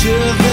shiver